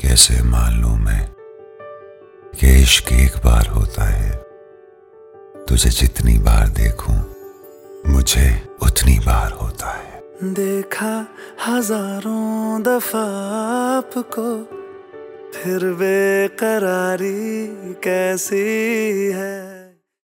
कैसे मालूम है कि इश्क एक बार होता है? तुझे जितनी बार देखूँ, मुझे उतनी बार होता है। देखा हज़ारों दफ़ा आपको, फिर बेकरारी कैसी है?